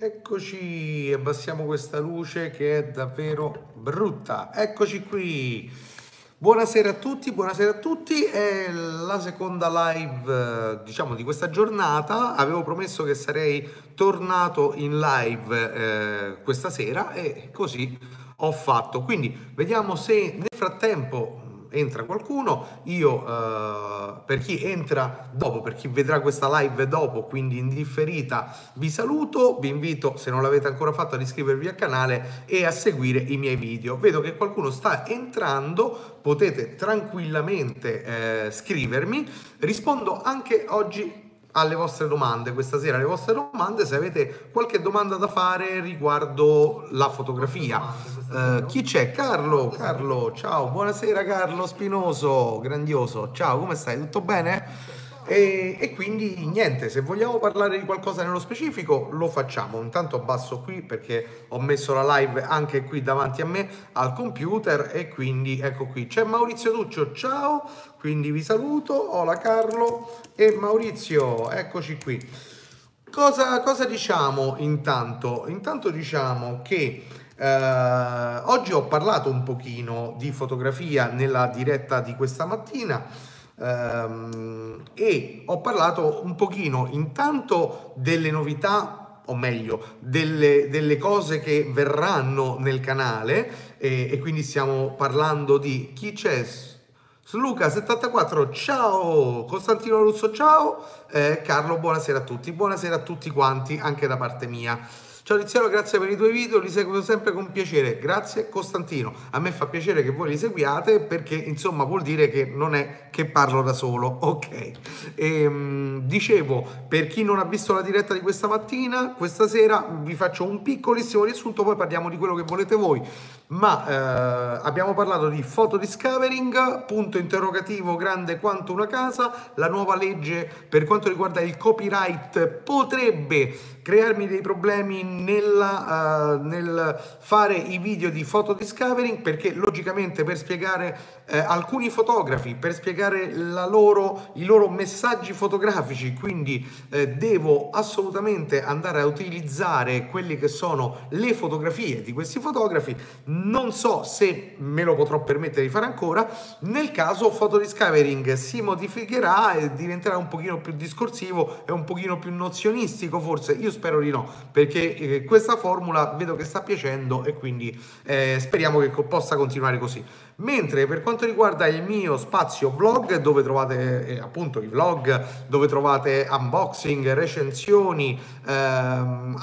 Eccoci, abbassiamo questa luce che è davvero brutta. Eccoci qui. Buonasera a tutti, buonasera a tutti. È la seconda live, diciamo, di questa giornata. Avevo promesso che sarei tornato in live eh, questa sera e così ho fatto. Quindi vediamo se nel frattempo entra qualcuno, io eh, per chi entra dopo, per chi vedrà questa live dopo, quindi in differita, vi saluto, vi invito se non l'avete ancora fatto ad iscrivervi al canale e a seguire i miei video. Vedo che qualcuno sta entrando, potete tranquillamente eh, scrivermi, rispondo anche oggi alle vostre domande questa sera, alle vostre domande, se avete qualche domanda da fare riguardo la fotografia. Uh, chi c'è? Carlo, Carlo, ciao, buonasera Carlo Spinoso, grandioso, ciao, come stai? Tutto bene? E, e, quindi niente, se vogliamo parlare di qualcosa nello specifico lo facciamo. Intanto abbasso qui perché ho messo la live anche qui davanti a me al computer e quindi ecco qui c'è Maurizio Tuccio, ciao, quindi vi saluto, hola Carlo e Maurizio, eccoci qui. Cosa, cosa diciamo intanto? Intanto diciamo che eh, oggi ho parlato un pochino di fotografia nella diretta di questa mattina e ho parlato un pochino intanto delle novità o meglio delle, delle cose che verranno nel canale e, e quindi stiamo parlando di chi c'è Luca74, ciao! Costantino Russo, ciao! Eh, Carlo, buonasera a tutti, buonasera a tutti quanti, anche da parte mia. Ciao Tiziano, grazie per i tuoi video, li seguo sempre con piacere. Grazie Costantino. A me fa piacere che voi li seguiate perché insomma vuol dire che non è che parlo da solo. Ok. Ehm, dicevo, per chi non ha visto la diretta di questa mattina, questa sera vi faccio un piccolissimo riassunto, poi parliamo di quello che volete voi. Ma eh, abbiamo parlato di photo discovering, punto interrogativo grande quanto una casa, la nuova legge per quanto riguarda il copyright potrebbe crearmi dei problemi nella, uh, nel fare i video di photo discovering perché logicamente per spiegare eh, alcuni fotografi per spiegare loro, i loro messaggi fotografici, quindi eh, devo assolutamente andare a utilizzare quelle che sono le fotografie di questi fotografi. Non so se me lo potrò permettere di fare ancora. Nel caso Photo Discovering si modificherà e diventerà un pochino più discorsivo e un pochino più nozionistico forse. Io spero di no, perché eh, questa formula vedo che sta piacendo e quindi eh, speriamo che possa continuare così. Mentre per quanto riguarda il mio spazio vlog, dove trovate eh, appunto i vlog, dove trovate unboxing, recensioni, ehm,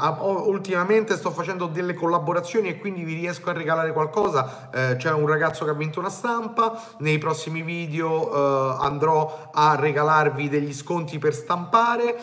ultimamente sto facendo delle collaborazioni e quindi vi riesco a regalare qualcosa. Eh, c'è un ragazzo che ha vinto una stampa, nei prossimi video eh, andrò a regalarvi degli sconti per stampare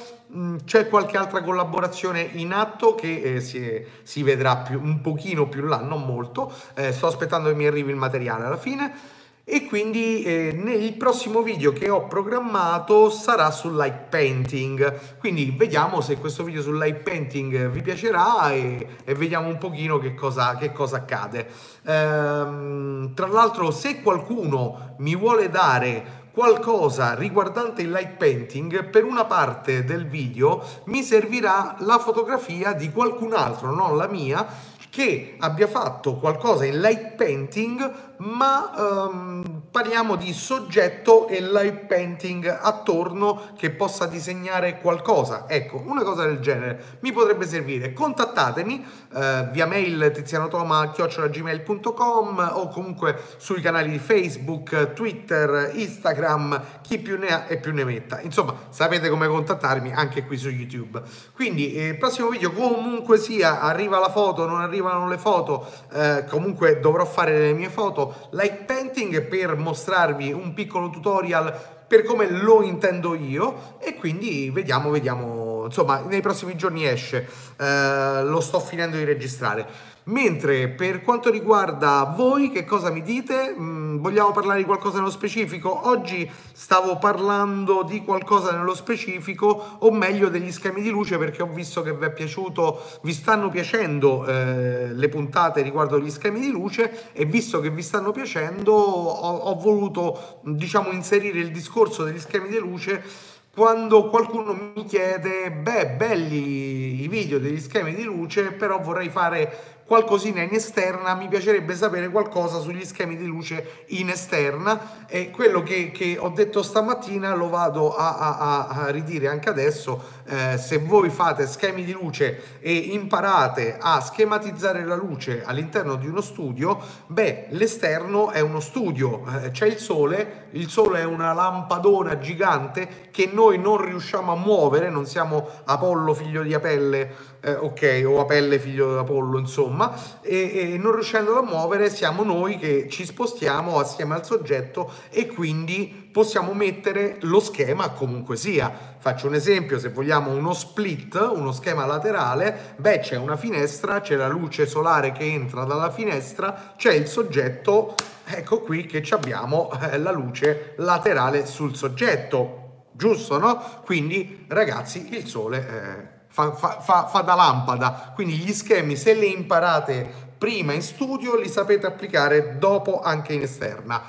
c'è qualche altra collaborazione in atto che eh, si, si, vedrà più, un pochino più là, non molto. Eh, sto aspettando che mi arrivi il materiale alla fine. E quindi eh, nel prossimo video che ho programmato sarà sul light painting. Quindi vediamo se questo video sul light painting vi piacerà e, e vediamo un pochino che cosa, che cosa accade. Ehm, tra l'altro, se qualcuno mi vuole dare qualcosa riguardante il light painting, per una parte del video mi servirà la fotografia di qualcun altro, non la mia, che abbia fatto qualcosa in light painting ma um, parliamo di soggetto e light painting attorno che possa disegnare qualcosa. Ecco, una cosa del genere mi potrebbe servire. Contattatemi uh, via mail tizianotoma.gmail.com o comunque sui canali di Facebook, Twitter, Instagram, chi più ne ha e più ne metta. Insomma, sapete come contattarmi anche qui su YouTube. Quindi, il eh, prossimo video comunque sia, arriva la foto, non arrivano le foto, eh, comunque dovrò fare le mie foto light painting per mostrarvi un piccolo tutorial per come lo intendo io e quindi vediamo, vediamo, insomma nei prossimi giorni esce, eh, lo sto finendo di registrare. Mentre per quanto riguarda voi, che cosa mi dite? Mm, vogliamo parlare di qualcosa nello specifico? Oggi stavo parlando di qualcosa nello specifico, o meglio degli schemi di luce, perché ho visto che vi è piaciuto, vi stanno piacendo eh, le puntate riguardo gli schemi di luce e visto che vi stanno piacendo ho, ho voluto diciamo inserire il discorso degli schemi di luce quando qualcuno mi chiede, beh, belli i video degli schemi di luce, però vorrei fare qualcosina in esterna, mi piacerebbe sapere qualcosa sugli schemi di luce in esterna e quello che, che ho detto stamattina lo vado a, a, a ridire anche adesso. Eh, se voi fate schemi di luce e imparate a schematizzare la luce all'interno di uno studio, beh, l'esterno è uno studio, eh, c'è il sole, il sole è una lampadona gigante che noi non riusciamo a muovere, non siamo Apollo figlio di Apelle eh, ok, o Apelle figlio d'Apollo, insomma, e, e non riuscendolo a muovere siamo noi che ci spostiamo assieme al soggetto e quindi possiamo mettere lo schema comunque sia. Faccio un esempio, se vogliamo uno split, uno schema laterale, beh c'è una finestra, c'è la luce solare che entra dalla finestra, c'è il soggetto, ecco qui che abbiamo eh, la luce laterale sul soggetto, giusto no? Quindi ragazzi il sole... Eh, fa, fa, fa, fa da lampada. Quindi gli schemi, se li imparate prima in studio, li sapete applicare dopo anche in esterna.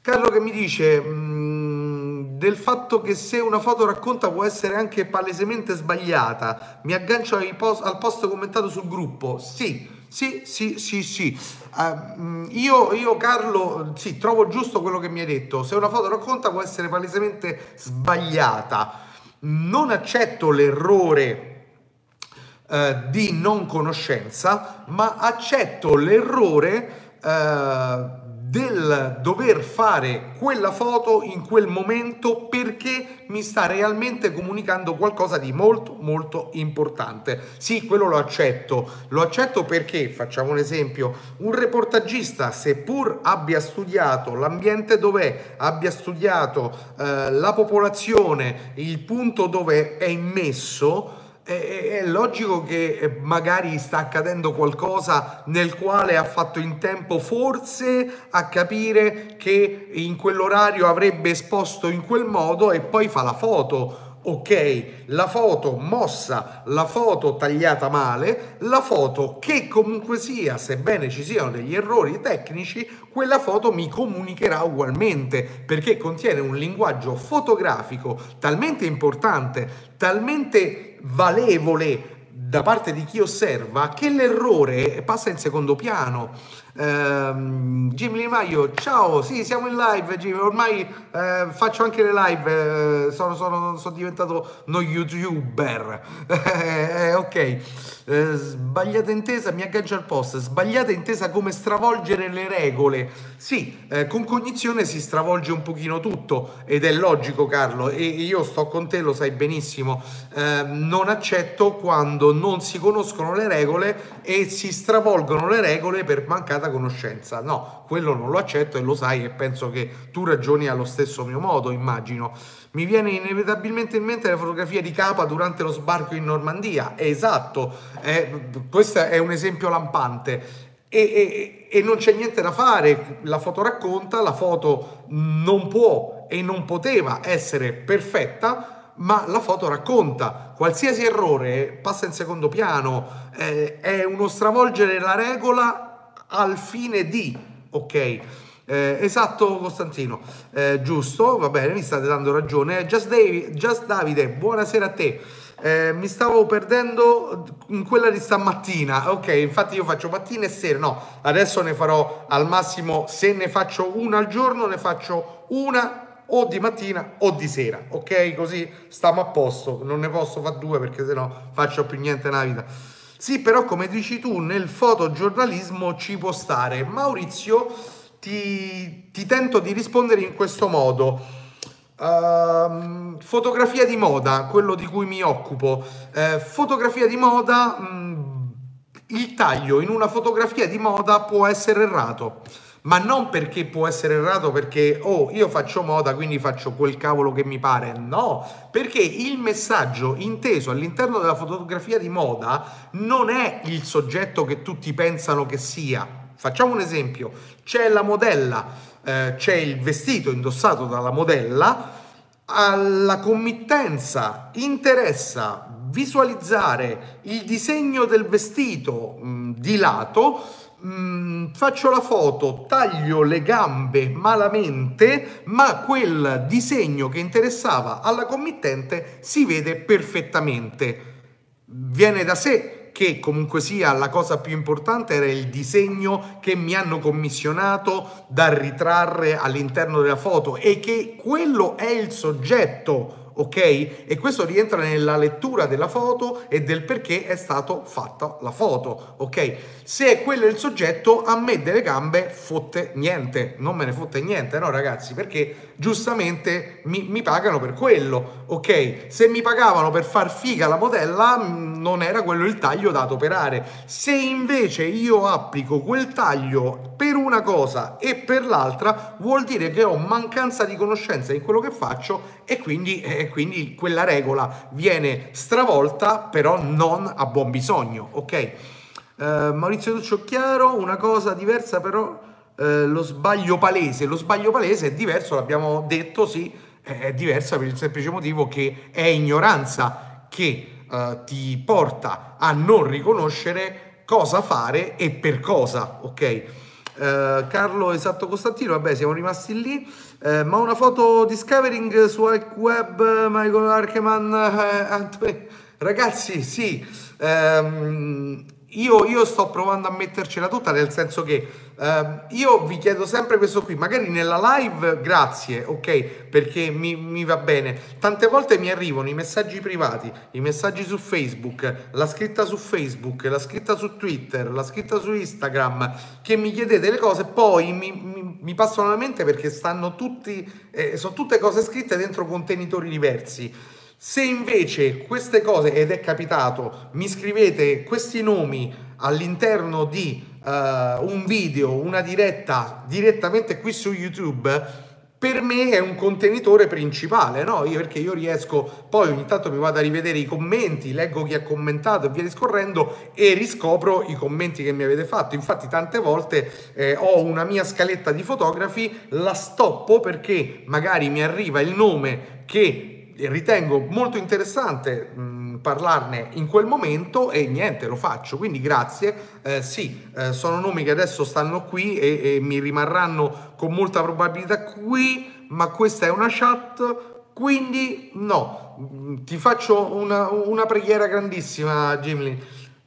Carlo che mi dice mm, del fatto che se una foto racconta può essere anche palesemente sbagliata, mi aggancio post, al post commentato sul gruppo. Sì, sì, sì, sì, sì. Uh, io, io, Carlo, sì, trovo giusto quello che mi hai detto. Se una foto racconta può essere palesemente sbagliata non accetto l'errore eh, di non conoscenza, ma accetto l'errore eh, del dover fare quella foto in quel momento perché mi sta realmente comunicando qualcosa di molto molto importante. Sì, quello lo accetto. Lo accetto perché, facciamo un esempio, un reportagista, seppur abbia studiato l'ambiente dov'è, abbia studiato eh, la popolazione, il punto dove è immesso, è, logico che eh, magari sta accadendo qualcosa nel quale ha fatto in tempo forse a capire che in quell'orario avrebbe esposto in quel modo e poi fa la foto ok, la foto mossa, la foto tagliata male, la foto che comunque sia, sebbene ci siano degli errori tecnici, quella foto mi comunicherà ugualmente perché contiene un linguaggio fotografico talmente importante, talmente valevole da parte di chi osserva che l'errore passa in secondo piano. Uh, Jim Limaio, ciao, sì, siamo in live, Jim. Ormai uh, faccio anche le live, uh, sono, sono, sono, diventato uno youtuber. Eh, ok, eh, sbagliata intesa, mi aggancio al post. Sbagliata intesa come stravolgere le regole. Sì, eh, con cognizione si stravolge un pochino tutto ed è logico, Carlo. E io sto con te, lo sai benissimo. Ehm, non accetto quando non si conoscono le regole e si stravolgono le regole per mancata mancata conoscenza. No, quello non lo accetto e lo sai e penso che tu ragioni allo stesso mio modo, immagino. Mi viene inevitabilmente in mente la fotografia di Capa durante lo sbarco in Normandia. Esatto, eh, questo è un esempio lampante. E, e, e, non c'è niente da fare, la foto racconta, la foto non può e non poteva essere perfetta, ma la foto racconta. Qualsiasi errore passa in secondo piano, eh, è uno stravolgere la regola al fine di, ok? Eh, esatto Costantino, eh, giusto, va bene, mi state dando ragione. Just, David, Just Davide, buonasera a te. Eh, mi stavo perdendo in quella di stamattina, ok, infatti io faccio mattina e sera, no, adesso ne farò al massimo, se ne faccio una al giorno, ne faccio una o di mattina o di sera, ok? Così stiamo a posto, non ne posso fare due perché sennò faccio più niente nella vita. Sì, però come dici tu, nel fotogiornalismo ci può stare. Maurizio, ti, ti tento di rispondere in questo modo. Uh, fotografia di moda, quello di cui mi occupo. Uh, fotografia di moda, mh, mm, il taglio in una fotografia di moda può essere errato ma non perché può essere errato perché oh io faccio moda quindi faccio quel cavolo che mi pare. No perché il messaggio inteso all'interno della fotografia di moda non è il soggetto che tutti pensano che sia. Facciamo un esempio. C'è la modella eh, c'è il vestito indossato dalla modella. Alla committenza interessa visualizzare il disegno del vestito mh, di lato Mm, faccio la foto, taglio le gambe malamente, ma quel disegno che interessava alla committente si vede perfettamente. Viene da sé che comunque sia la cosa più importante era il disegno che mi hanno commissionato da ritrarre all'interno della foto e che quello è il soggetto ok? E questo rientra nella lettura della foto e del perché è stata fatta la foto, ok? Se è quello il soggetto, a me delle gambe fotte niente, non me ne fotte niente, no ragazzi? Perché giustamente mi, mi pagano per quello, ok? Se mi pagavano per far figa la modella, mm, non era quello il taglio da operare. Se invece io applico quel taglio per una cosa e per l'altra, vuol dire che ho mancanza di conoscenza in quello che faccio e quindi... Eh, e quindi quella regola viene stravolta, però non a buon bisogno, ok? Uh, Maurizio Duccio Chiaro, una cosa diversa però uh, lo sbaglio palese, lo sbaglio palese è diverso, l'abbiamo detto, sì, è diversa per il semplice motivo che è ignoranza che uh, ti porta a non riconoscere cosa fare e per cosa, ok? Carlo Esatto Costantino, vabbè, siamo rimasti lì. Eh, ma una foto discovering su Web, Michael Arkeman, eh, ragazzi, sì, ehm, io, io, sto provando a mettercela tutta, nel senso che eh, io vi chiedo sempre questo qui, magari nella live, grazie, ok, perché mi, mi, va bene. Tante volte mi arrivano i messaggi privati, i messaggi su Facebook, la scritta su Facebook, la scritta su Twitter, la scritta su Instagram, che mi chiedete le cose, poi mi, mi, mi passano alla mente perché stanno tutti, eh, sono tutte cose scritte dentro contenitori diversi. Se invece queste cose, ed è capitato, mi scrivete questi nomi all'interno di uh, un video, una diretta direttamente qui su YouTube, per me è un contenitore principale, no? Io, perché io riesco, poi ogni tanto mi vado a rivedere i commenti, leggo chi ha commentato e via discorrendo e riscopro i commenti che mi avete fatto. Infatti tante volte eh, ho una mia scaletta di fotografi, la stoppo perché magari mi arriva il nome che ritengo molto interessante mh, parlarne in quel momento e niente, lo faccio. Quindi grazie. Eh, sì, eh, sono nomi che adesso stanno qui e, e, mi rimarranno con molta probabilità qui, ma questa è una chat, quindi no. Ti faccio una, una preghiera grandissima, Jimmy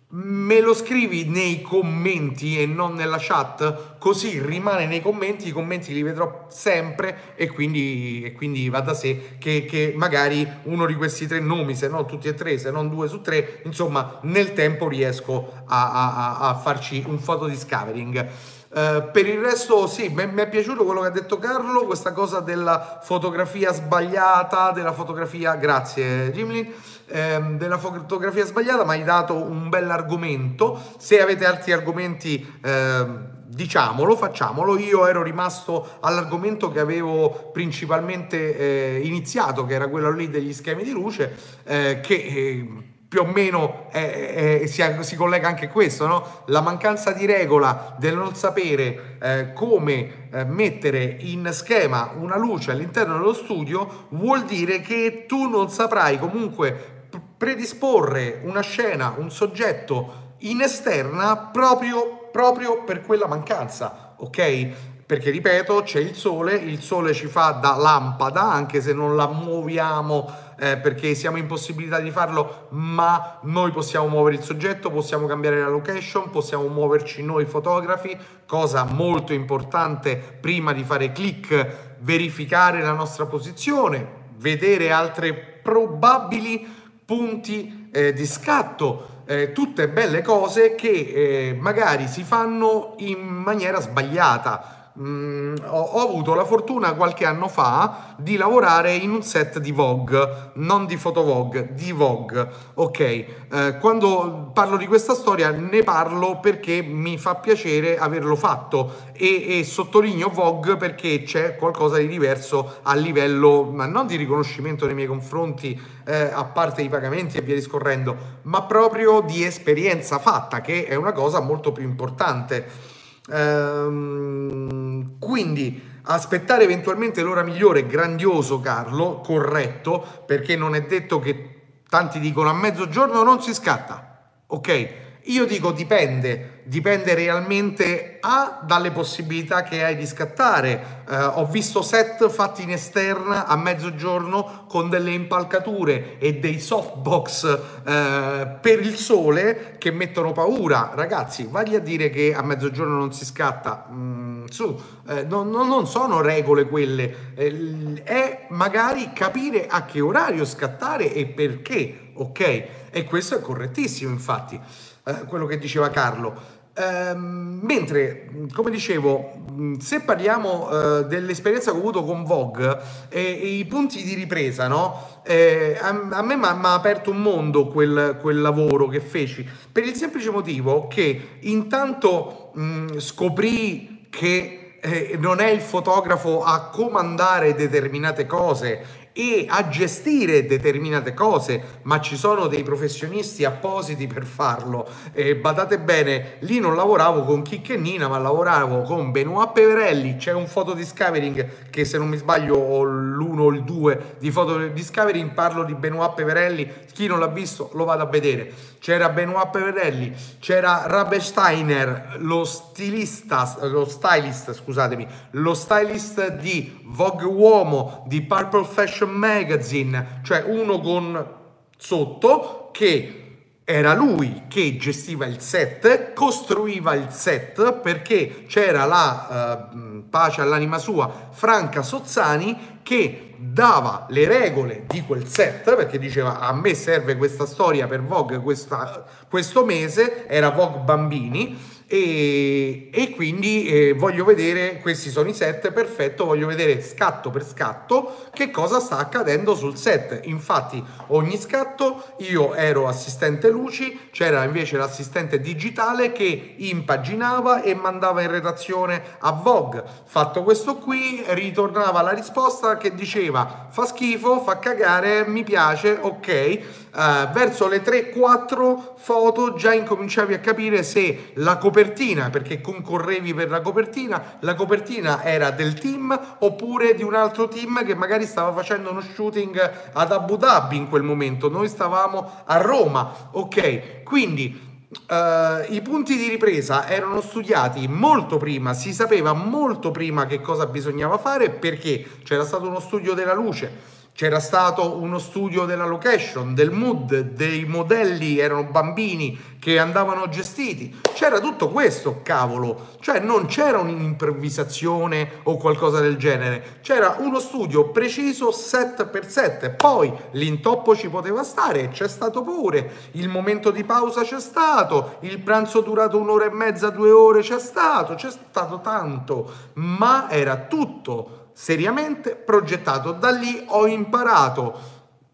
me lo scrivi nei commenti e non nella chat, così rimane nei commenti, i commenti li vedrò sempre e quindi, e quindi va da sé che, che, magari uno di questi tre nomi, se non tutti e tre, se non due su tre, insomma nel tempo riesco a, a, a farci un foto discovering. Uh, per il resto sì, mi è piaciuto quello che ha detto Carlo, questa cosa della fotografia sbagliata, della fotografia, grazie Gimlin, ehm, della fotografia sbagliata, mi hai dato un bell'argomento, se avete altri argomenti ehm, diciamolo, facciamolo. Io ero rimasto all'argomento che avevo principalmente eh, iniziato, che era quello lì degli schemi di luce, eh, che eh, più o meno è, è, si, si, collega anche questo, no? la mancanza di regola del non sapere eh, come eh, mettere in schema una luce all'interno dello studio vuol dire che tu non saprai comunque predisporre una scena, un soggetto in esterna proprio, proprio per quella mancanza, ok? Perché ripeto, c'è il sole, il sole ci fa da lampada, anche se non la muoviamo eh, perché siamo impossibilitati di farlo, ma noi possiamo muovere il soggetto, possiamo cambiare la location, possiamo muoverci noi fotografi, cosa molto importante prima di fare click, verificare la nostra posizione, vedere altre probabili punti eh, di scatto, eh, tutte belle cose che eh, magari si fanno in maniera sbagliata. Mm, ho, ho, avuto la fortuna qualche anno fa di lavorare in un set di Vogue, non di Photo Vogue, di Vogue. Ok, eh, quando parlo di questa storia ne parlo perché mi fa piacere averlo fatto e, e sottolineo Vogue perché c'è qualcosa di diverso a livello, ma non di riconoscimento nei miei confronti, eh, a parte i pagamenti e via discorrendo, ma proprio di esperienza fatta, che è una cosa molto più importante. Ehm, quindi aspettare eventualmente l'ora migliore, grandioso Carlo, corretto, perché non è detto che tanti dicono a mezzogiorno non si scatta, ok? Io dico dipende, dipende realmente A dalle possibilità che hai di scattare. Eh, ho visto set fatti in esterna a mezzogiorno con delle impalcature e dei softbox eh, per il sole che mettono paura. Ragazzi, vagli a dire che a mezzogiorno non si scatta. Mm, su, eh, non, non, sono regole quelle, eh, è magari capire a che orario scattare e perché, ok? E questo è correttissimo, infatti. Eh, quello che diceva Carlo. Ehm, mentre, come dicevo, se parliamo eh, dell'esperienza che ho avuto con Vogue e, e i punti di ripresa, no? Eh, a, a, me mi ha aperto un mondo quel, quel, lavoro che feci per il semplice motivo che intanto mh, scoprì che eh, non è il fotografo a comandare determinate cose e a gestire determinate cose, ma ci sono dei professionisti appositi per farlo. E badate bene, lì non lavoravo con Chicche e Nina, ma lavoravo con Benoit Peverelli. C'è un foto discovering che se non mi sbaglio ho l'uno o il due di foto discovering, parlo di Benoit Peverelli. Chi non l'ha visto lo vado a vedere. C'era Benoit Peverelli, c'era Rabe Steiner, lo stilista, lo stylist, scusatemi, lo stylist di Vogue Uomo, di Purple Fashion Magazine, cioè uno con sotto che era lui che gestiva il set, costruiva il set perché c'era la uh, pace all'anima sua Franca Sozzani che dava le regole di quel set perché diceva a me serve questa storia per Vogue questa, questo mese, era Vogue Bambini e, e quindi eh, voglio vedere, questi sono i set, perfetto, voglio vedere scatto per scatto che cosa sta accadendo sul set. Infatti ogni scatto io ero assistente luci, c'era invece l'assistente digitale che impaginava e mandava in redazione a Vogue. Fatto questo qui, ritornava la risposta che diceva fa schifo, fa cagare, mi piace, ok. Uh, verso le 3-4 foto già incominciavi a capire se la copertina copertina, perché concorrevi per la copertina, la copertina era del team oppure di un altro team che magari stava facendo uno shooting ad Abu Dhabi in quel momento, noi stavamo a Roma, ok? Quindi Uh, I punti di ripresa erano studiati molto prima, si sapeva molto prima che cosa bisognava fare perché c'era stato uno studio della luce, c'era stato uno studio della location, del mood, dei modelli, erano bambini che andavano gestiti. C'era tutto questo, cavolo. Cioè non c'era un'improvvisazione o qualcosa del genere. C'era uno studio preciso set per set. Poi l'intoppo ci poteva stare, c'è stato pure. Il momento di pausa c'è stato. Il pranzo durato un'ora e mezza, due ore c'è stato. C'è stato tanto. Ma era tutto seriamente progettato. Da lì ho imparato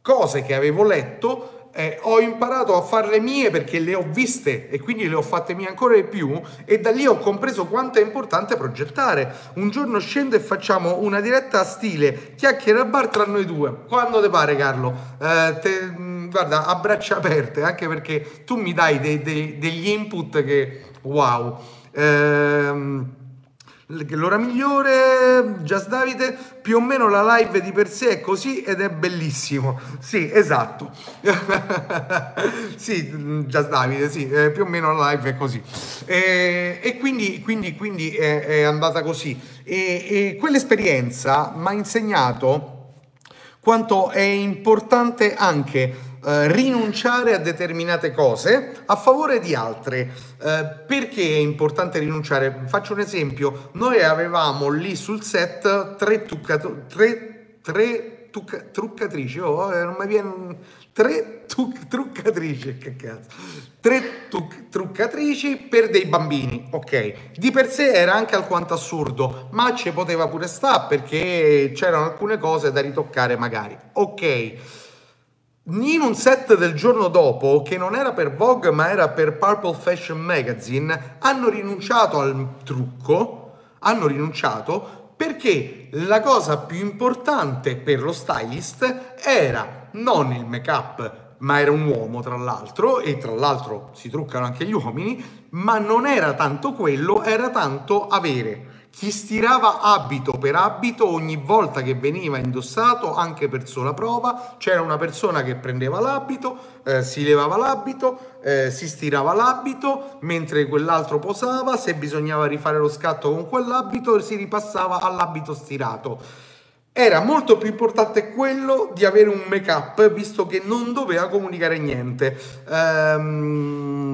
cose che avevo letto, eh, ho imparato a farle mie perché le ho viste e quindi le ho fatte mie ancora di più e da lì ho compreso quanto è importante progettare. Un giorno scendo e facciamo una diretta stile chiacchiere a bar tra noi due. Quando te pare Carlo? Eh, te, mm, guarda, a braccia aperte, anche perché tu mi dai dei, dei, degli input che wow. Ehm, L'ora migliore, Just Davide, più o meno la live di per sé è così ed è bellissimo. Sì, esatto. sì, Just Davide, sì, eh, più o meno la live è così. E, e quindi, quindi, quindi è, è, andata così. E, e quell'esperienza mi ha insegnato quanto è importante anche eh, rinunciare a determinate cose a favore di altre. Eh, perché è importante rinunciare? Faccio un esempio, noi avevamo lì sul set tre, tuccato- tre, tre tucca- truccatrici, oh, eh, non mi viene... Tre tuc- truccatrici, che cazzo? Tre tuc- truccatrici per dei bambini, ok. Di per sé era anche alquanto assurdo, ma ci poteva pure stare perché c'erano alcune cose da ritoccare magari. Ok in un set del giorno dopo, che non era per Vogue ma era per Purple Fashion Magazine, hanno rinunciato al trucco, hanno rinunciato perché la cosa più importante per lo stylist era non il make-up, ma era un uomo tra l'altro, e tra l'altro si truccano anche gli uomini, ma non era tanto quello, era tanto avere chi stirava abito per abito ogni volta che veniva indossato anche per sola prova c'era una persona che prendeva l'abito eh, si levava l'abito eh, si stirava l'abito mentre quell'altro posava se bisognava rifare lo scatto con quell'abito si ripassava all'abito stirato. Era molto più importante quello di avere un make up visto che non doveva comunicare niente. Ehm,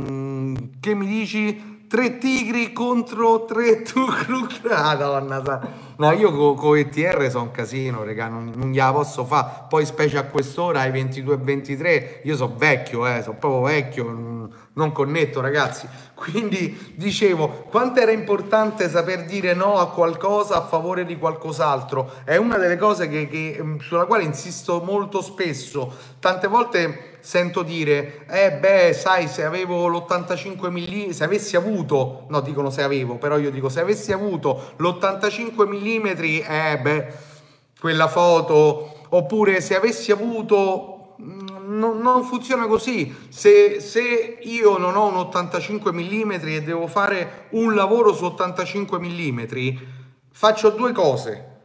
che mi dici tre tigri contro tre tucluc. Madonna, no, io con co ETR sono un casino, raga, non, non gliela posso fare. Poi, specie a quest'ora, ai 22 e 23, io sono vecchio, eh, sono proprio vecchio, non connetto, ragazzi. Quindi dicevo, quanto era importante saper dire no a qualcosa a favore di qualcos'altro. È una delle cose che, che, sulla quale insisto molto spesso. Tante volte sento dire, eh beh, sai, se avevo l'85 mm, se avessi avuto, no, dicono se avevo, però io dico se avessi avuto l'85 mm, eh beh, quella foto, oppure se avessi avuto mm, non, non, funziona così. Se, se, io non ho un 85 mm e devo fare un lavoro su 85 mm, faccio due cose.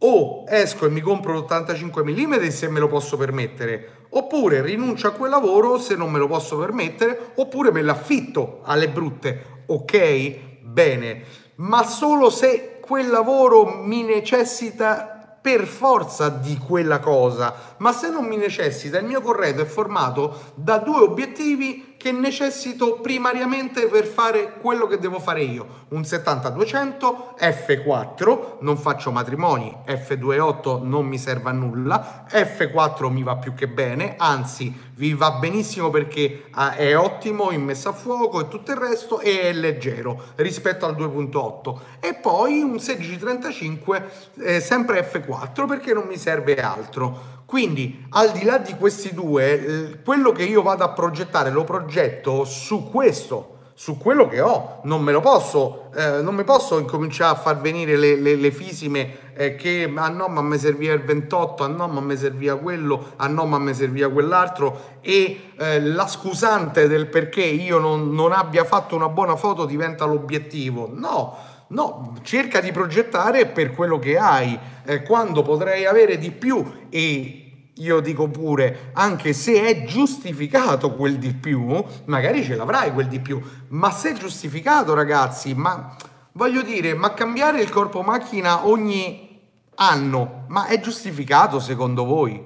O esco e mi compro l'85 mm se me lo posso permettere, oppure rinuncio a quel lavoro se non me lo posso permettere, oppure me l'affitto alle brutte. Ok? Bene, ma solo se quel lavoro mi necessita per forza di quella cosa, ma se non mi necessita, il mio corredo è formato da due obiettivi che necessito primariamente per fare quello che devo fare io. Un 70-200, F4, non faccio matrimoni, F28 non mi serve a nulla, F4 mi va più che bene, anzi vi va benissimo perché ah, è ottimo in messa a fuoco e tutto il resto e è leggero rispetto al 2.8 e poi un 16-35 eh, sempre F4 perché non mi serve altro quindi, al di là di questi due, eh, quello che io vado a progettare lo progetto su questo, su quello che ho. Non me lo posso, eh, non mi posso incominciare a far venire le, le, le fisime eh, che ah no, ma mi serviva il 28, ah no, ma mi serviva quello, ah no, ma mi serviva quell'altro e eh, la scusante del perché io non, non abbia fatto una buona foto diventa l'obiettivo. No, no, cerca di progettare per quello che hai. Eh, quando potrei avere di più e io dico pure, anche se è giustificato quel di più, magari ce l'avrai quel di più, ma se è giustificato ragazzi, ma voglio dire, ma cambiare il corpo macchina ogni anno, ma è giustificato secondo voi?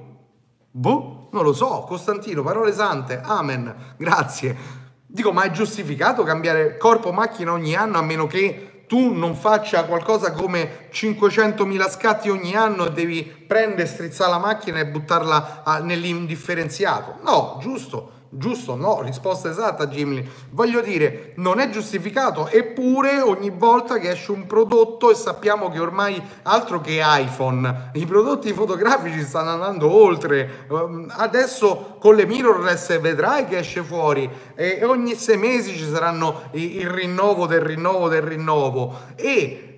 Boh, non lo so, Costantino, parole sante, amen, grazie. Dico, ma è giustificato cambiare corpo macchina ogni anno a meno che tu non faccia qualcosa come 500.000 scatti ogni anno e devi prendere, strizzare la macchina e buttarla nell'indifferenziato. No, giusto Giusto? No, risposta esatta Gimli. Voglio dire, non è giustificato, eppure ogni volta che esce un prodotto e sappiamo che ormai altro che iPhone, i prodotti fotografici stanno andando oltre. Ehm, adesso con le mirrorless vedrai che esce fuori e ogni sei mesi ci saranno il rinnovo del rinnovo del rinnovo e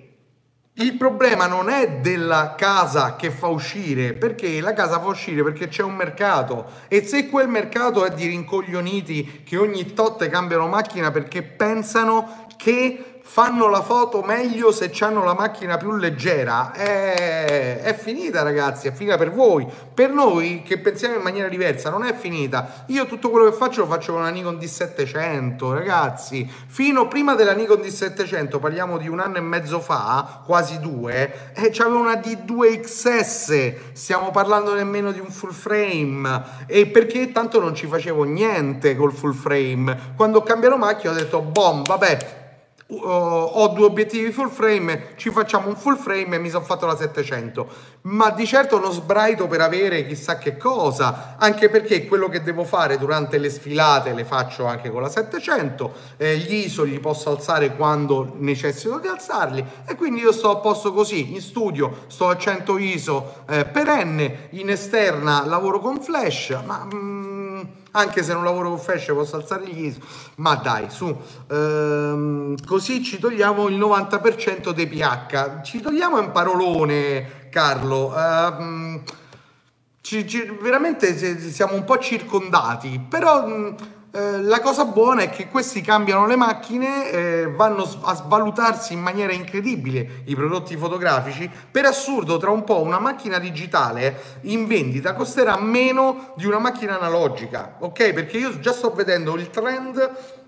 il problema non è della casa che fa uscire, perché la casa fa uscire perché c'è un mercato. E se quel mercato è di rincoglioniti che ogni tot cambiano macchina perché pensano che fanno la foto meglio se hanno la macchina più leggera. È, è, finita, ragazzi, è finita per voi. Per noi che pensiamo in maniera diversa, non è finita. Io tutto quello che faccio lo faccio con una Nikon D700, ragazzi. Fino prima della Nikon D700, parliamo di un anno e mezzo fa, quasi due, eh, c'avevo una D2XS. Stiamo parlando nemmeno di un full frame. E perché tanto non ci facevo niente col full frame. Quando cambiato macchina ho detto, bom, vabbè Uh, ho due obiettivi full frame, ci facciamo un full frame e mi sono fatto la 700. Ma di certo non sbraito per avere chissà che cosa, anche perché quello che devo fare durante le sfilate le faccio anche con la 700, eh, gli ISO li posso alzare quando necessito di alzarli e quindi io sto a posto così, in studio sto a 100 ISO eh, perenne, in esterna lavoro con flash, ma... Mm, anche se non lavoro con Flash posso alzare gli ISO, ma dai, su, ehm, così ci togliamo il 90% dei pH, ci togliamo un parolone, Carlo, ehm, ci, ci, veramente siamo un po' circondati, però... Mh, Eh, la cosa buona è che questi cambiano le macchine, eh, vanno a svalutarsi in maniera incredibile i prodotti fotografici. Per assurdo, tra un po' una macchina digitale in vendita costerà meno di una macchina analogica, ok? Perché io già sto vedendo il trend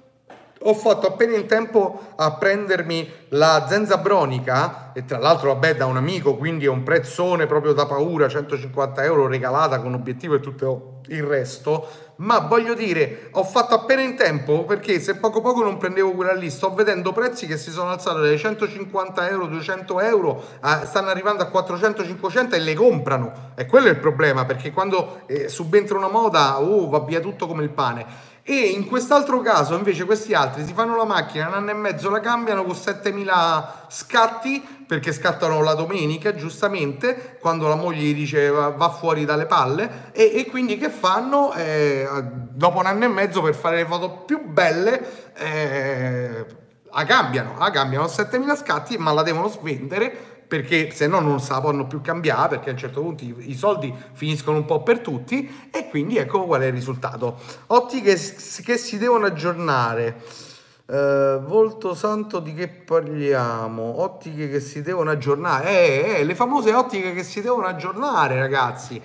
ho fatto appena in tempo a prendermi la Zenza Bronica e tra l'altro vabbè da un amico quindi è un prezzone proprio da paura 150 euro regalata con obiettivo e tutto il resto. Ma voglio dire ho fatto appena in tempo perché se poco poco non prendevo quella lì. Sto vedendo prezzi che si sono alzati dai 150 euro 200 euro a, stanno arrivando a 400 500 e le comprano. E quello è il problema perché quando eh, subentra una moda oh, va via tutto come il pane e in quest'altro caso invece questi altri si fanno la macchina un anno e mezzo la cambiano con 7000 scatti perché scattano la domenica giustamente quando la moglie gli dice va fuori dalle palle e, e quindi che fanno? Eh, dopo un anno e mezzo per fare le foto più belle eh, la cambiano la cambiano 7000 scatti ma la devono svendere perché se no non se la possono più cambiare perché a un certo punto i, i, soldi finiscono un po' per tutti e quindi ecco qual è il risultato. Ottiche che si devono aggiornare. Uh, volto santo di che parliamo? Ottiche che si devono aggiornare. Eh, eh, le famose ottiche che si devono aggiornare, ragazzi.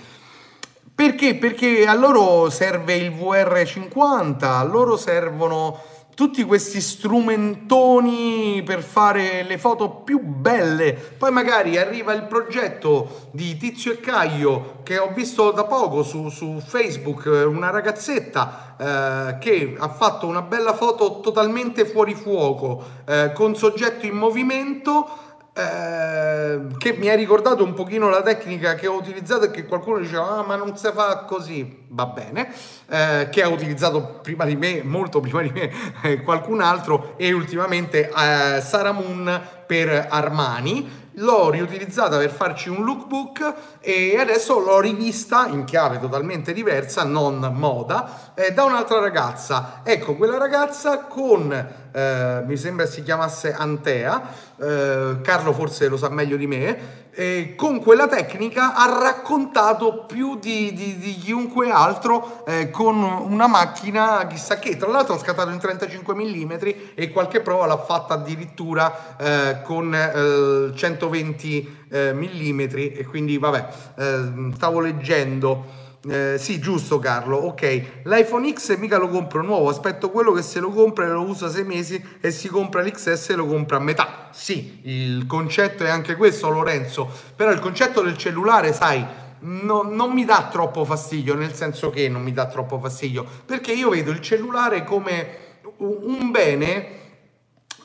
Perché? Perché a loro serve il VR50, a loro servono tutti questi strumentoni per fare le foto più belle. Poi magari arriva il progetto di Tizio e Caio che ho visto da poco su, su Facebook, una ragazzetta eh, che ha fatto una bella foto totalmente fuori fuoco eh, con soggetto in movimento eh, che mi ha ricordato un pochino la tecnica che ho utilizzato e che qualcuno diceva ah ma non si fa così. Va bene. Eh, che ha utilizzato prima di me molto prima di me eh, qualcun altro e ultimamente eh, Sara Moon per Armani. L'ho riutilizzata per farci un lookbook e adesso l'ho rivista in chiave totalmente diversa, non moda, eh, da un'altra ragazza. Ecco, quella ragazza con, eh, mi sembra si chiamasse Antea, eh, Carlo forse lo sa meglio di me, eh, con quella tecnica ha raccontato più di, di, di chiunque altro eh, con una macchina chissà che. Tra l'altro ha scattato in 35 mm e qualche prova l'ha fatta addirittura eh, con 120 eh, mm e quindi vabbè eh, stavo leggendo eh, sì, giusto Carlo, ok. L'iPhone X mica lo compro nuovo, aspetto quello che se lo compra e lo usa sei mesi e si compra l'XS e lo compra a metà. Sì, il concetto è anche questo Lorenzo, però il concetto del cellulare, sai, no, non mi dà troppo fastidio, nel senso che non mi dà troppo fastidio, perché io vedo il cellulare come un bene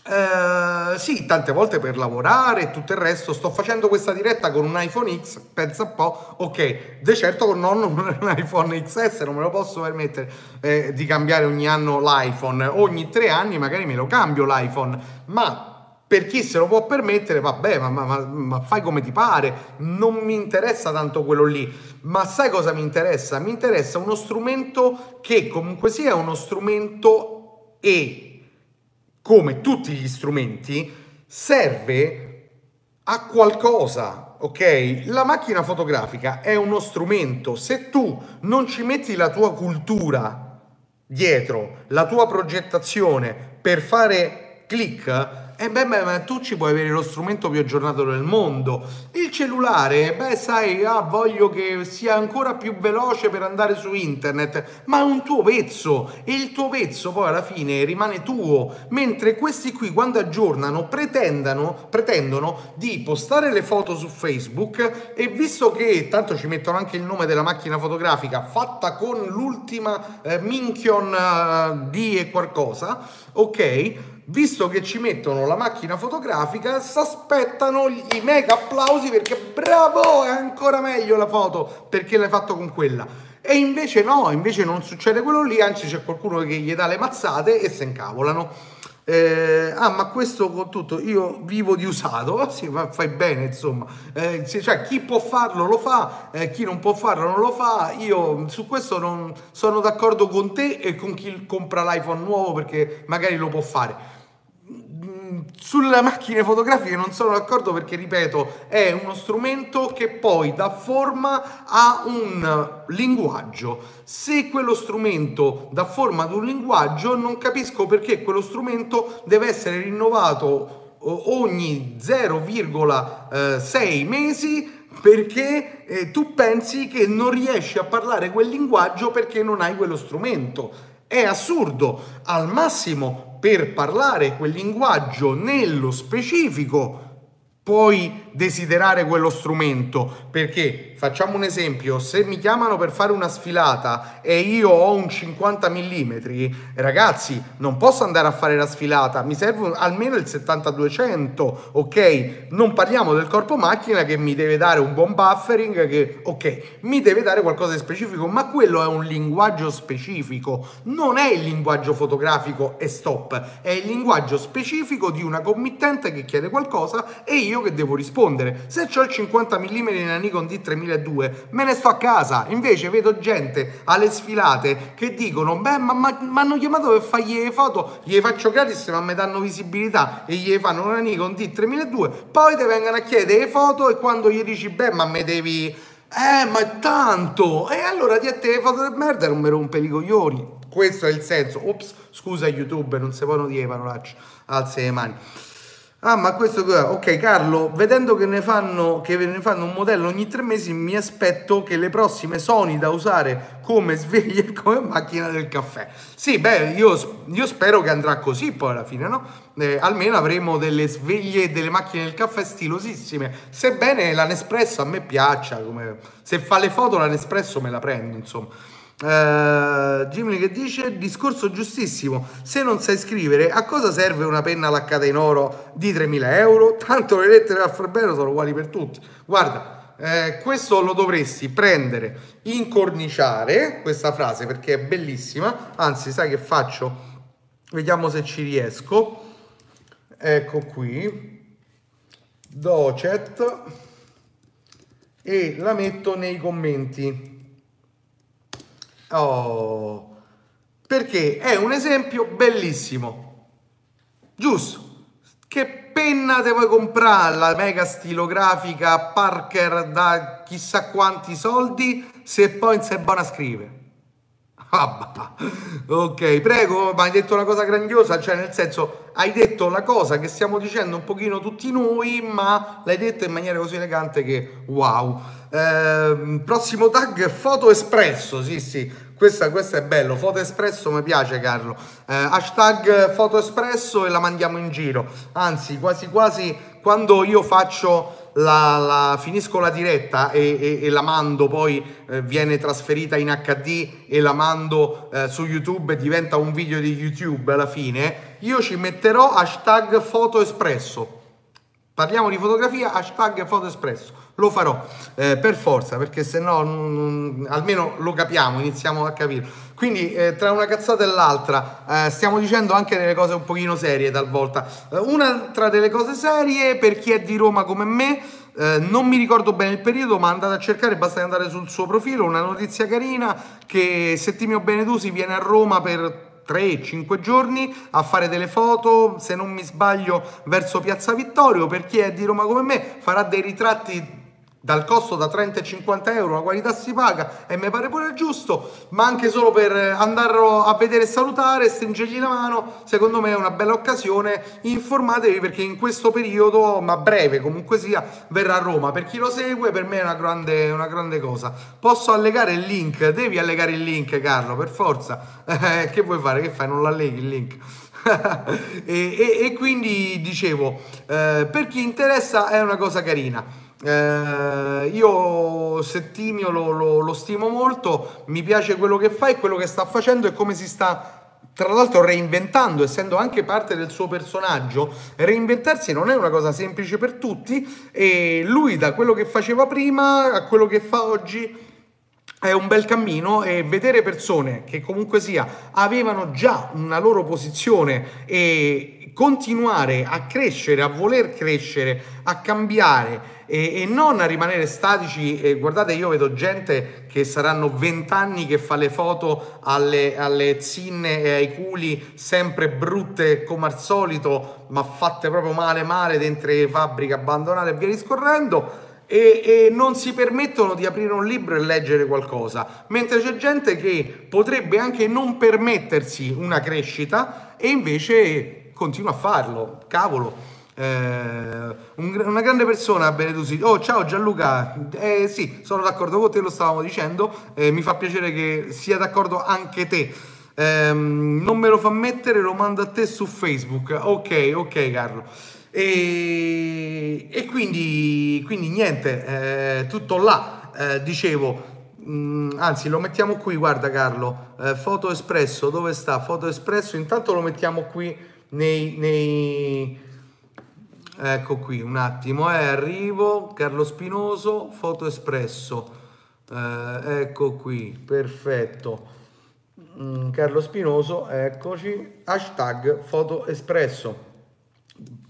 eh, sì, tante volte per lavorare e tutto il resto. Sto facendo questa diretta con un iPhone X, pensa un po', ok, de certo non un iPhone XS, non me lo posso permettere eh, di cambiare ogni anno l'iPhone, ogni tre anni magari me lo cambio l'iPhone, ma per chi se lo può permettere, vabbè, ma, ma, ma, fai come ti pare, non mi interessa tanto quello lì, ma sai cosa mi interessa? Mi interessa uno strumento che comunque sia uno strumento e come tutti gli strumenti, serve a qualcosa, ok? La macchina fotografica è uno strumento, se tu non ci metti la tua cultura dietro, la tua progettazione per fare click, eh beh, beh, ma tu ci puoi avere lo strumento più aggiornato del mondo. Il cellulare, beh, sai, ah, voglio che sia ancora più veloce per andare su internet, ma è un tuo vezzo e il tuo vezzo poi alla fine rimane tuo, mentre questi qui quando aggiornano pretendono, di postare le foto su Facebook e visto che tanto ci mettono anche il nome della macchina fotografica fatta con l'ultima eh, Minchion uh, di e qualcosa, ok? Visto che ci mettono la macchina fotografica, si aspettano i mega applausi perché bravo, è ancora meglio la foto perché l'hai fatto con quella. E invece no, invece non succede quello lì, anzi c'è qualcuno che gli dà le mazzate e se incavolano. Eh, ah, ma questo con tutto io vivo di usato, sì, ma fai bene, insomma. Eh, cioè, chi può farlo lo fa, eh, chi non può farlo non lo fa. Io su questo non sono d'accordo con te e con chi compra l'iPhone nuovo perché magari lo può fare sulle macchine fotografiche non sono d'accordo perché, ripeto, è uno strumento che poi dà forma a un linguaggio. Se quello strumento dà forma ad un linguaggio, non capisco perché quello strumento deve essere rinnovato ogni 0,6 mesi perché eh, tu pensi che non riesci a parlare quel linguaggio perché non hai quello strumento. È assurdo, al massimo per parlare quel linguaggio nello specifico puoi desiderare quello strumento. Perché facciamo un esempio se mi chiamano per fare una sfilata e io ho un 50 mm ragazzi non posso andare a fare la sfilata mi serve almeno il 70-200 ok? Non parliamo del corpo macchina che mi deve dare un buon buffering che ok mi deve dare qualcosa di specifico ma quello è un linguaggio specifico non è il linguaggio fotografico e stop è il linguaggio specifico di una committente che chiede qualcosa e io che devo rispondere. Se ho il 50 mm nella Nikon D3002, me ne sto a casa. Invece vedo gente alle sfilate che dicono, beh, ma mi hanno chiamato per fargli le foto, gli faccio gratis, ma mi danno visibilità e gli fanno una Nikon D3002, poi ti vengono a chiedere le foto e quando gli dici, beh, ma me devi... Eh, ma è tanto! E allora ti a te le foto di merda non mi rompe i coglioni. Questo è il senso. Ops, scusa YouTube, non si possono dire parolacce. Alza le mani. Ah, ma questo ok, Carlo, vedendo che ne, fanno, che ne fanno un modello ogni tre mesi, mi aspetto che le prossime Sony da usare come sveglie e come macchina del caffè. Sì, beh, io, io, spero che andrà così poi alla fine, no? Eh, almeno avremo delle sveglie e delle macchine del caffè stilosissime. Sebbene la Nespresso a me piaccia, come... se fa le foto la Nespresso me la prendo, insomma. Uh, Gimli che dice discorso giustissimo. Se non sai scrivere a cosa serve una penna laccata in oro di 3.000 euro? Tanto le lettere alfabeto sono uguali per tutti. Guarda eh, questo lo dovresti prendere incorniciare questa frase perché è bellissima. Anzi sai che faccio? Vediamo se ci riesco. Ecco qui. Docet. E la metto nei commenti Oh, perché è un esempio bellissimo. Giusto. Che penna te vuoi comprare la mega stilografica Parker da chissà quanti soldi se poi non sei buona a scrivere? Ok, prego, ma hai detto una cosa grandiosa, cioè nel senso hai detto la cosa che stiamo dicendo un pochino tutti noi, ma l'hai detta in maniera così elegante che wow. Eh, prossimo tag foto espresso, sì sì, questa, è bello, foto espresso mi piace Carlo, eh, hashtag foto espresso e la mandiamo in giro, anzi quasi quasi quando io faccio la, la, finisco la diretta e, e, e la mando, poi eh, viene trasferita in HD e la mando eh, su YouTube e diventa un video di YouTube alla fine, io ci metterò hashtag foto. Parliamo di fotografia, hashtag foto lo farò eh, per forza perché se no almeno lo capiamo, iniziamo a capire. Quindi eh, tra una cazzata e l'altra eh, stiamo dicendo anche delle cose un pochino serie talvolta. Eh, una tra delle cose serie per chi è di Roma come me, eh, non mi ricordo bene il periodo, ma andate a cercare, basta andare sul suo profilo, una notizia carina che Settimio Benedusi viene a Roma per 3-5 giorni a fare delle foto, se non mi sbaglio, verso Piazza Vittorio. Per chi è di Roma come me, farà dei ritratti dal costo da 30 e 50 euro la qualità si paga e mi pare pure giusto ma anche solo per andarlo a vedere e salutare stringergli la mano secondo me è una bella occasione. Informatevi perché in questo periodo ma breve comunque sia verrà a Roma. Per chi lo segue per me è una grande, una grande cosa. Posso allegare il link? Devi allegare il link Carlo per forza. Eh, che vuoi fare? Che fai? Non l'alleghi il link. E, e, e, quindi dicevo eh, per chi interessa è una cosa carina eh, io Settimio lo, lo, lo, stimo molto, mi piace quello che fa e quello che sta facendo e come si sta tra l'altro reinventando, essendo anche parte del suo personaggio. Reinventarsi non è una cosa semplice per tutti e lui da quello che faceva prima a quello che fa oggi è un bel cammino e vedere persone che comunque sia avevano già una loro posizione e continuare a crescere, a voler crescere, a cambiare e, e non a rimanere statici. E guardate, io vedo gente che saranno vent'anni che fa le foto alle, alle zinne e ai culi sempre brutte come al solito, ma fatte proprio male male dentro le fabbriche abbandonate e via discorrendo e, e, non si permettono di aprire un libro e leggere qualcosa, mentre c'è gente che potrebbe anche non permettersi una crescita e invece continua a farlo. Cavolo. Eh, un, una grande persona, Benedusi. Oh, ciao Gianluca. Eh, sì, sono d'accordo con te, lo stavamo dicendo. Eh, mi fa piacere che sia d'accordo anche te. Eh, non me lo fa mettere, lo mando a te su Facebook. Ok, ok, Carlo. E, e quindi, quindi, niente, eh, tutto là, eh, dicevo. Mm, anzi, lo mettiamo qui, guarda Carlo, eh, foto espresso, dove sta? Foto espresso, intanto lo mettiamo qui nei, nei... Ecco qui, un attimo, eh, arrivo, Carlo Spinoso, foto espresso, eh, ecco qui, perfetto. Mm, Carlo Spinoso, eccoci, hashtag foto espresso.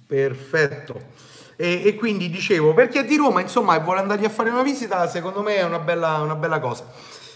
Perfetto. E, e, quindi dicevo, perché di Roma, insomma, e vuole andargli a fare una visita, secondo me è una bella, una bella cosa.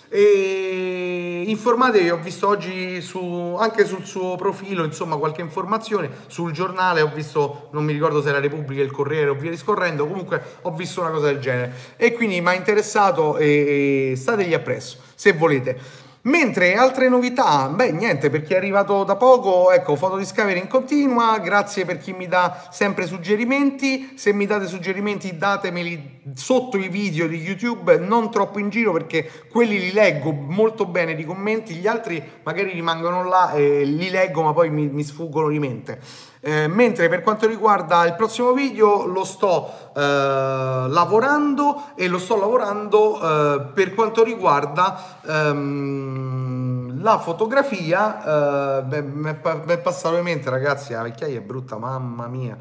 E informatevi, ho visto oggi su, anche sul suo profilo, insomma, qualche informazione sul giornale, ho visto, non mi ricordo se era Repubblica, il Corriere o via discorrendo, comunque ho visto una cosa del genere. E quindi mi ha interessato e, e stategli appresso, se volete. Mentre altre novità, beh niente, per chi è arrivato da poco, ecco, foto Discovery in continua, grazie per chi mi dà sempre suggerimenti, se mi date suggerimenti datemeli sotto i video di YouTube, non troppo in giro perché quelli li leggo molto bene di commenti, gli altri magari rimangono là e li leggo ma poi mi, mi sfuggono di mente. Eh, mentre per quanto riguarda il prossimo video lo sto eh, lavorando e lo sto lavorando eh, per quanto riguarda ehm, la fotografia eh, mi è passato in mente ragazzi la vecchiaia è brutta mamma mia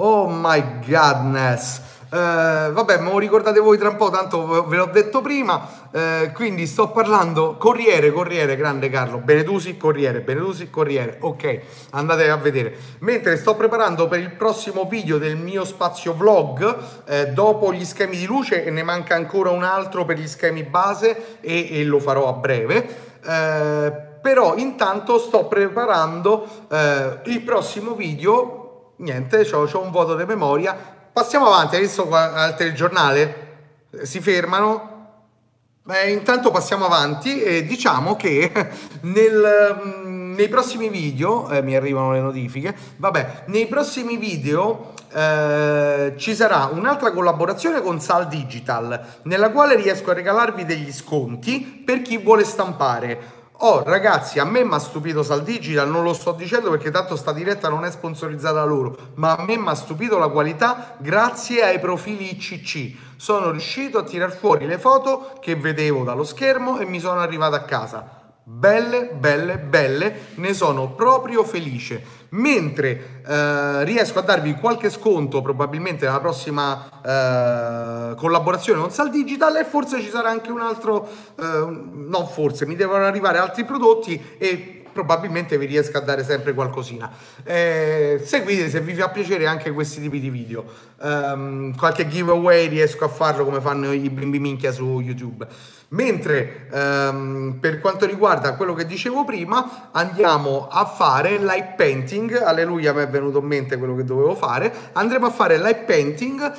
oh my godness eh, vabbè, me lo ricordate voi tra un po', tanto ve l'ho detto prima. Eh, quindi sto parlando Corriere, Corriere, grande Carlo, Benedusi, Corriere, Benedusi, Corriere. Ok, andate a vedere. Mentre sto preparando per il prossimo video del mio spazio vlog, eh, dopo gli schemi di luce, e ne manca ancora un altro per gli schemi base e, e lo farò a breve. Eh, però intanto sto preparando eh, il prossimo video niente, ho un vuoto di memoria passiamo avanti, visto al telegiornale? Si fermano. Beh, intanto passiamo avanti e diciamo che nel, mm, nei prossimi video, eh, mi arrivano le notifiche, vabbè, nei prossimi video eh, ci sarà un'altra collaborazione con Sal Digital, nella quale riesco a regalarvi degli sconti per chi vuole stampare Oh ragazzi, a me mi ha stupito Sal Digital, non lo sto dicendo perché tanto sta diretta non è sponsorizzata da loro, ma a me mi ha stupito la qualità grazie ai profili ICC. Sono riuscito a tirar fuori le foto che vedevo dallo schermo e mi sono arrivato a casa belle, belle, belle, ne sono proprio felice. Mentre eh, riesco a darvi qualche sconto probabilmente nella prossima eh, collaborazione con Sal Digital e forse ci sarà anche un altro, eh, no forse, mi devono arrivare altri prodotti e probabilmente vi riesco a dare sempre qualcosina. Eh, seguite se vi fa piacere anche questi tipi di video. Um, qualche giveaway riesco a farlo come fanno i bimbi minchia su YouTube. Mentre um, per quanto riguarda quello che dicevo prima, andiamo a fare light painting. Alleluia, mi è venuto in mente quello che dovevo fare. Andremo a fare light painting.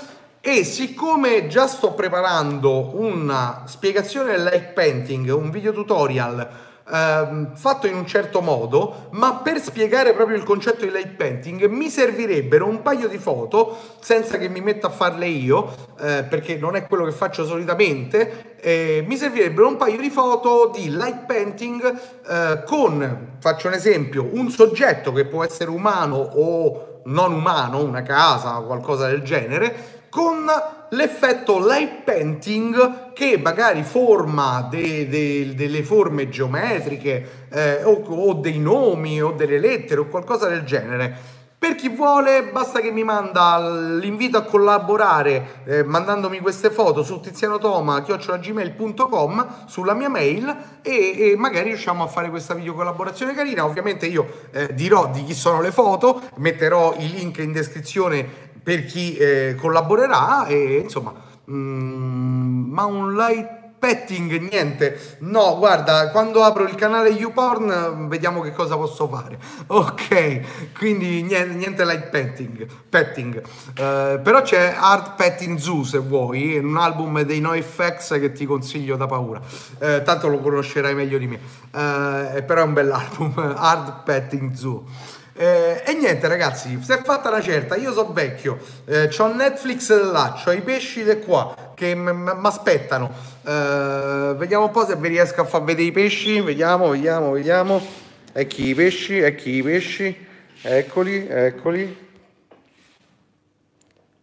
E siccome già sto preparando una spiegazione del light painting, un video tutorial ehm, fatto in un certo modo, ma per spiegare proprio il concetto di light painting mi servirebbero un paio di foto, senza che mi metta a farle io, eh, perché non è quello che faccio solitamente, eh, mi servirebbero un paio di foto di light painting eh, con, faccio un esempio, un soggetto che può essere umano o non umano, una casa qualcosa del genere, con l'effetto light painting che magari forma de, de, delle forme geometriche eh, o, o, dei nomi o delle lettere o qualcosa del genere. Per chi vuole basta che mi manda l'invito a collaborare eh, mandandomi queste foto su tizianotoma.gmail.com sulla mia mail e, e, magari riusciamo a fare questa video collaborazione carina. Ovviamente io eh, dirò di chi sono le foto, metterò i link in descrizione per chi eh, collaborerà e insomma, mm, ma un like petting, niente. No, guarda, quando apro il canale YouPorn vediamo che cosa posso fare. Ok, quindi niente, niente like petting. petting. Uh, però c'è Art Petting Zoo se vuoi, un album dei NoFX che ti consiglio da paura. Uh, tanto lo conoscerai meglio di me. Uh, però è un bell'album, Art Petting Zoo. Eh, e niente ragazzi, si è fatta una certa, io sono vecchio, eh, ho Netflix là, ho i pesci di qua che mi aspettano. Eh, vediamo un po' se vi riesco a far vedere i pesci, vediamo, vediamo, vediamo. Ecchi i pesci, ecchi i pesci, eccoli, eccoli.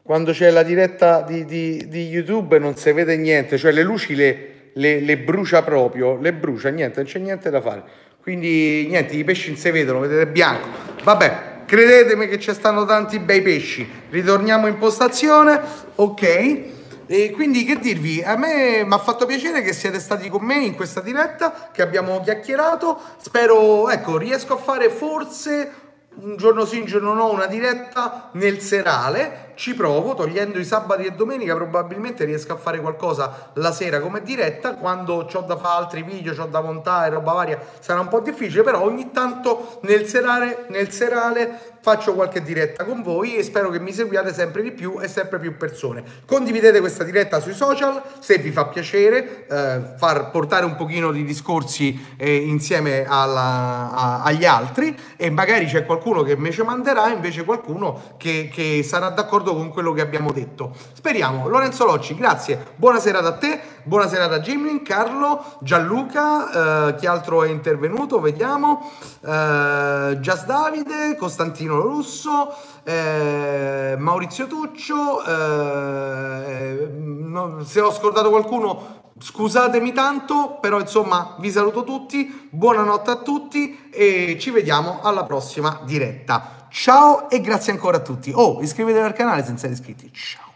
Quando c'è la diretta di, di, di, YouTube non si vede niente, cioè le luci le, le, le brucia proprio, le brucia, niente, non c'è niente da fare. Quindi niente, i pesci non si vedono, vedete bianco. Vabbè, credetemi che ci stanno tanti bei pesci. Ritorniamo in postazione, ok. E quindi che dirvi, a me mi ha fatto piacere che siete stati con me in questa diretta, che abbiamo chiacchierato. Spero, ecco, riesco a fare forse un giorno sì, un giorno no, una diretta nel serale ci provo, togliendo i sabati e domenica probabilmente riesco a fare qualcosa la sera come diretta, quando ho da fare altri video, ho da montare, roba varia, sarà un po' difficile, però ogni tanto nel serale, nel serale faccio qualche diretta con voi e spero che mi seguiate sempre di più e sempre più persone. Condividete questa diretta sui social se vi fa piacere eh, far portare un pochino di discorsi eh, insieme alla, a, agli altri e magari c'è qualcuno che invece manderà, invece qualcuno che, che sarà d'accordo d'accordo con quello che abbiamo detto. Speriamo. Lorenzo Locci, grazie. Buonasera da te, buonasera da Jimmy, Carlo, Gianluca, eh, chi altro è intervenuto? Vediamo. Eh, Just Davide, Costantino Russo, eh, Maurizio Tuccio. Eh, no, se ho scordato qualcuno Scusatemi tanto, però insomma vi saluto tutti, buonanotte a tutti e ci vediamo alla prossima diretta. Ciao e grazie ancora a tutti. Oh, iscrivetevi al canale se non siete iscritti. Ciao.